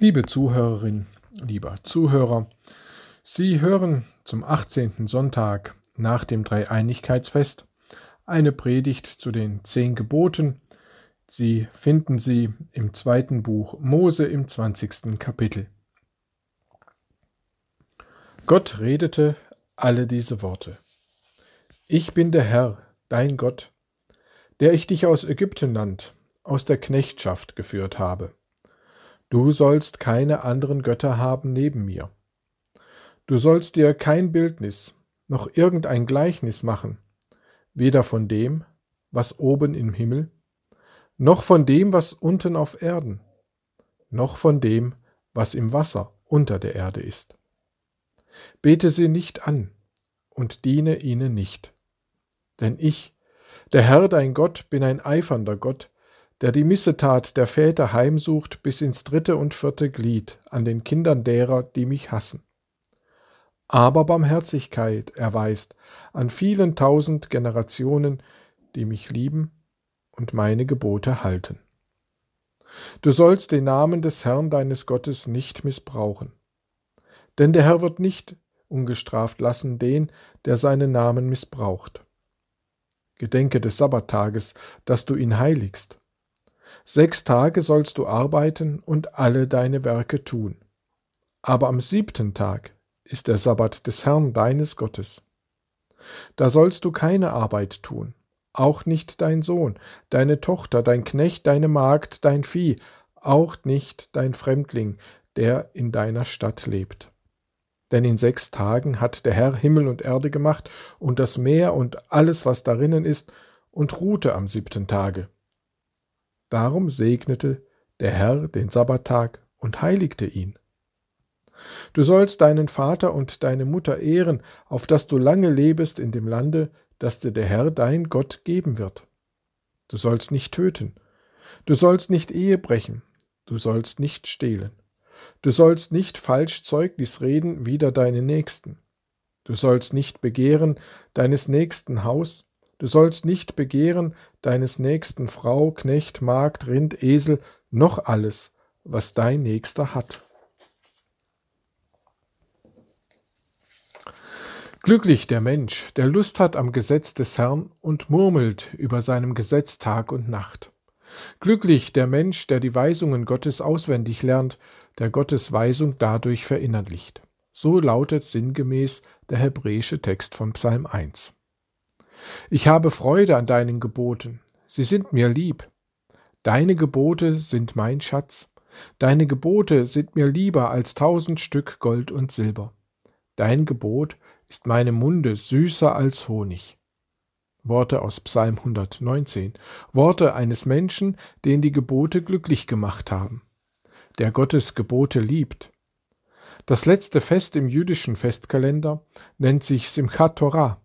Liebe Zuhörerin, lieber Zuhörer, Sie hören zum 18. Sonntag nach dem Dreieinigkeitsfest eine Predigt zu den zehn Geboten. Sie finden sie im zweiten Buch Mose im 20. Kapitel. Gott redete alle diese Worte. Ich bin der Herr, dein Gott, der ich dich aus Ägyptenland, aus der Knechtschaft geführt habe. Du sollst keine anderen Götter haben neben mir. Du sollst dir kein Bildnis noch irgendein Gleichnis machen, weder von dem, was oben im Himmel, noch von dem, was unten auf Erden, noch von dem, was im Wasser unter der Erde ist. Bete sie nicht an und diene ihnen nicht. Denn ich, der Herr dein Gott, bin ein eifernder Gott, der die Missetat der Väter heimsucht bis ins dritte und vierte Glied an den Kindern derer, die mich hassen. Aber Barmherzigkeit erweist an vielen tausend Generationen, die mich lieben und meine Gebote halten. Du sollst den Namen des Herrn deines Gottes nicht missbrauchen. Denn der Herr wird nicht ungestraft lassen den, der seinen Namen missbraucht. Gedenke des Sabbattages, dass du ihn heiligst. Sechs Tage sollst du arbeiten und alle deine Werke tun. Aber am siebten Tag ist der Sabbat des Herrn deines Gottes. Da sollst du keine Arbeit tun, auch nicht dein Sohn, deine Tochter, dein Knecht, deine Magd, dein Vieh, auch nicht dein Fremdling, der in deiner Stadt lebt. Denn in sechs Tagen hat der Herr Himmel und Erde gemacht und das Meer und alles, was darinnen ist, und ruhte am siebten Tage. Darum segnete der Herr den Sabbattag und heiligte ihn. Du sollst deinen Vater und deine Mutter ehren, auf dass du lange lebest in dem Lande, das dir der Herr dein Gott geben wird. Du sollst nicht töten, du sollst nicht Ehe brechen, du sollst nicht stehlen, du sollst nicht falsch Zeugnis reden wider deine Nächsten, du sollst nicht begehren deines Nächsten Haus, Du sollst nicht begehren deines nächsten Frau, Knecht, Magd, Rind, Esel, noch alles, was dein Nächster hat. Glücklich der Mensch, der Lust hat am Gesetz des Herrn und murmelt über seinem Gesetz Tag und Nacht. Glücklich der Mensch, der die Weisungen Gottes auswendig lernt, der Gottes Weisung dadurch verinnerlicht. So lautet sinngemäß der hebräische Text von Psalm 1. Ich habe Freude an deinen Geboten, sie sind mir lieb. Deine Gebote sind mein Schatz, deine Gebote sind mir lieber als tausend Stück Gold und Silber. Dein Gebot ist meinem Munde süßer als Honig. Worte aus Psalm 119, Worte eines Menschen, den die Gebote glücklich gemacht haben, der Gottes Gebote liebt. Das letzte Fest im jüdischen Festkalender nennt sich Simchat Torah,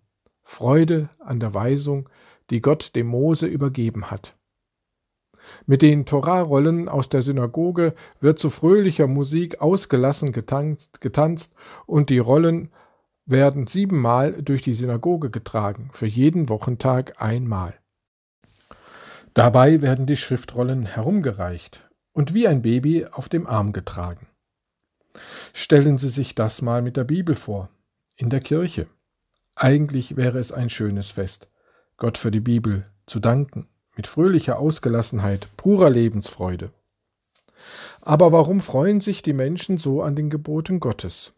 Freude an der Weisung, die Gott dem Mose übergeben hat. Mit den Torah-Rollen aus der Synagoge wird zu fröhlicher Musik ausgelassen getanzt, getanzt und die Rollen werden siebenmal durch die Synagoge getragen, für jeden Wochentag einmal. Dabei werden die Schriftrollen herumgereicht und wie ein Baby auf dem Arm getragen. Stellen Sie sich das mal mit der Bibel vor, in der Kirche. Eigentlich wäre es ein schönes Fest, Gott für die Bibel zu danken, mit fröhlicher Ausgelassenheit, purer Lebensfreude. Aber warum freuen sich die Menschen so an den Geboten Gottes?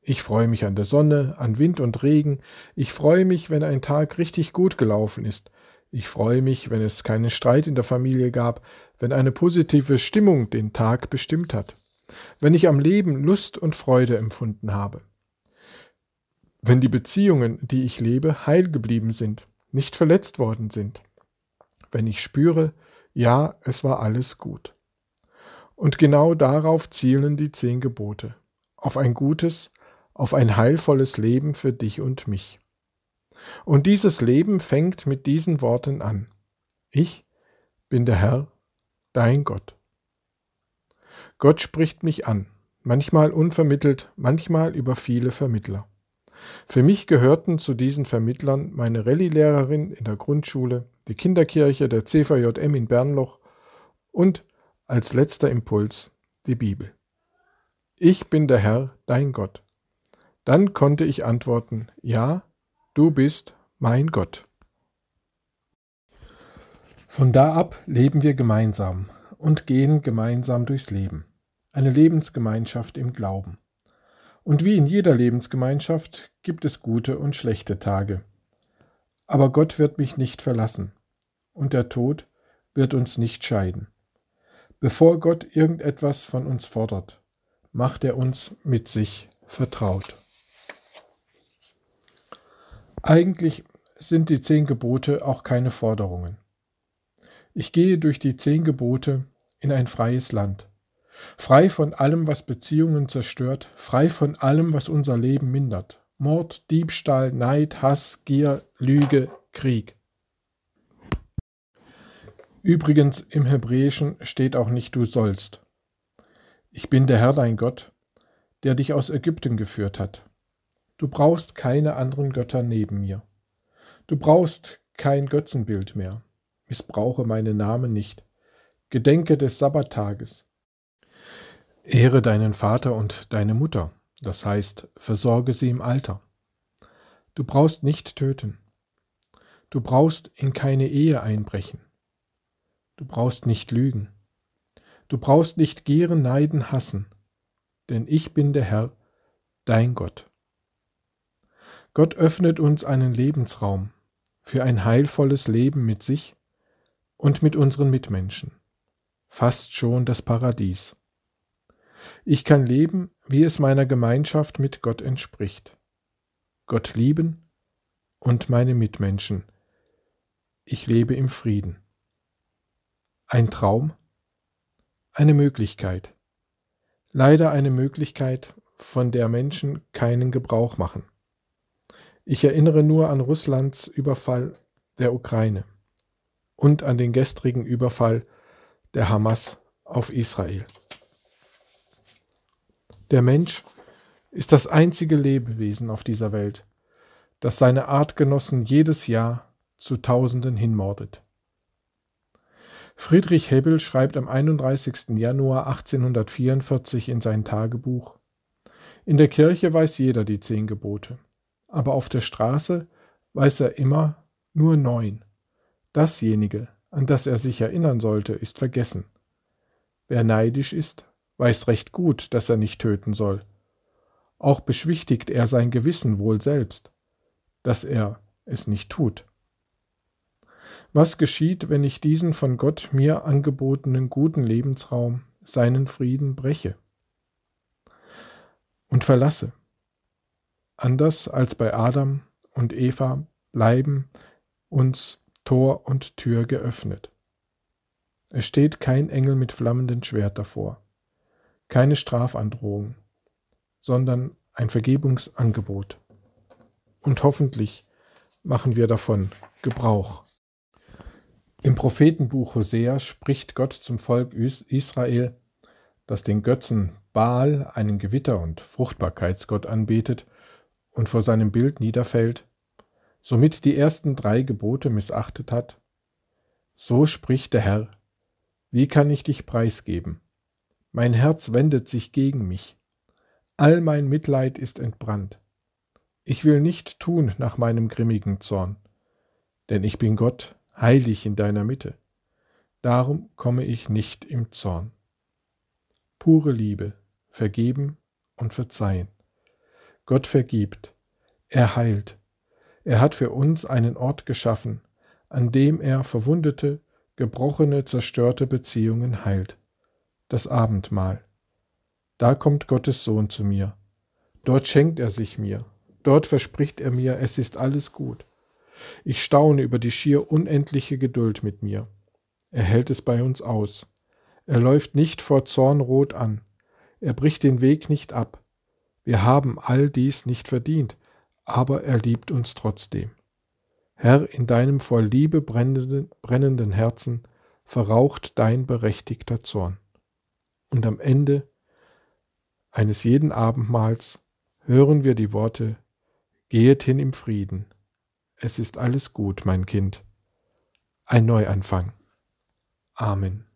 Ich freue mich an der Sonne, an Wind und Regen, ich freue mich, wenn ein Tag richtig gut gelaufen ist, ich freue mich, wenn es keinen Streit in der Familie gab, wenn eine positive Stimmung den Tag bestimmt hat, wenn ich am Leben Lust und Freude empfunden habe wenn die Beziehungen, die ich lebe, heil geblieben sind, nicht verletzt worden sind, wenn ich spüre, ja, es war alles gut. Und genau darauf zielen die zehn Gebote, auf ein gutes, auf ein heilvolles Leben für dich und mich. Und dieses Leben fängt mit diesen Worten an. Ich bin der Herr, dein Gott. Gott spricht mich an, manchmal unvermittelt, manchmal über viele Vermittler. Für mich gehörten zu diesen Vermittlern meine Rallye-Lehrerin in der Grundschule, die Kinderkirche der CVJM in Bernloch und als letzter Impuls die Bibel. ich bin der Herr, dein Gott. Dann konnte ich antworten, ja, du bist mein Gott. Von da ab leben wir gemeinsam und gehen gemeinsam durchs Leben. Eine Lebensgemeinschaft im Glauben. Und wie in jeder Lebensgemeinschaft gibt es gute und schlechte Tage. Aber Gott wird mich nicht verlassen und der Tod wird uns nicht scheiden. Bevor Gott irgendetwas von uns fordert, macht er uns mit sich vertraut. Eigentlich sind die zehn Gebote auch keine Forderungen. Ich gehe durch die zehn Gebote in ein freies Land, frei von allem, was Beziehungen zerstört, frei von allem, was unser Leben mindert. Mord, Diebstahl, Neid, Hass, Gier, Lüge, Krieg. Übrigens im Hebräischen steht auch nicht du sollst. Ich bin der Herr dein Gott, der dich aus Ägypten geführt hat. Du brauchst keine anderen Götter neben mir. Du brauchst kein Götzenbild mehr. Missbrauche meinen Namen nicht. Gedenke des Sabbattages. Ehre deinen Vater und deine Mutter, das heißt, versorge sie im Alter. Du brauchst nicht töten. Du brauchst in keine Ehe einbrechen. Du brauchst nicht lügen. Du brauchst nicht gieren, neiden, hassen, denn ich bin der Herr, dein Gott. Gott öffnet uns einen Lebensraum für ein heilvolles Leben mit sich und mit unseren Mitmenschen. Fast schon das Paradies. Ich kann leben, wie es meiner Gemeinschaft mit Gott entspricht. Gott lieben und meine Mitmenschen. Ich lebe im Frieden. Ein Traum? Eine Möglichkeit. Leider eine Möglichkeit, von der Menschen keinen Gebrauch machen. Ich erinnere nur an Russlands Überfall der Ukraine und an den gestrigen Überfall der Hamas auf Israel. Der Mensch ist das einzige Lebewesen auf dieser Welt, das seine Artgenossen jedes Jahr zu Tausenden hinmordet. Friedrich Hebbel schreibt am 31. Januar 1844 in sein Tagebuch In der Kirche weiß jeder die zehn Gebote aber auf der Straße weiß er immer nur neun. Dasjenige, an das er sich erinnern sollte, ist vergessen. Wer neidisch ist, weiß recht gut, dass er nicht töten soll. Auch beschwichtigt er sein Gewissen wohl selbst, dass er es nicht tut. Was geschieht, wenn ich diesen von Gott mir angebotenen guten Lebensraum, seinen Frieden breche und verlasse? Anders als bei Adam und Eva bleiben uns Tor und Tür geöffnet. Es steht kein Engel mit flammendem Schwert davor, keine Strafandrohung, sondern ein Vergebungsangebot. Und hoffentlich machen wir davon Gebrauch. Im Prophetenbuch Hosea spricht Gott zum Volk Israel, das den Götzen Baal, einen Gewitter- und Fruchtbarkeitsgott, anbetet und vor seinem Bild niederfällt, somit die ersten drei Gebote missachtet hat? So spricht der Herr, wie kann ich dich preisgeben? Mein Herz wendet sich gegen mich, all mein Mitleid ist entbrannt. Ich will nicht tun nach meinem grimmigen Zorn, denn ich bin Gott, heilig in deiner Mitte. Darum komme ich nicht im Zorn. Pure Liebe, vergeben und verzeihen. Gott vergibt, er heilt. Er hat für uns einen Ort geschaffen, an dem er verwundete, gebrochene, zerstörte Beziehungen heilt. Das Abendmahl. Da kommt Gottes Sohn zu mir. Dort schenkt er sich mir. Dort verspricht er mir, es ist alles gut. Ich staune über die schier unendliche Geduld mit mir. Er hält es bei uns aus. Er läuft nicht vor Zorn rot an. Er bricht den Weg nicht ab. Wir haben all dies nicht verdient, aber er liebt uns trotzdem. Herr, in deinem voll Liebe brennenden Herzen verraucht dein berechtigter Zorn. Und am Ende eines jeden Abendmahls hören wir die Worte, Gehet hin im Frieden. Es ist alles gut, mein Kind. Ein Neuanfang. Amen.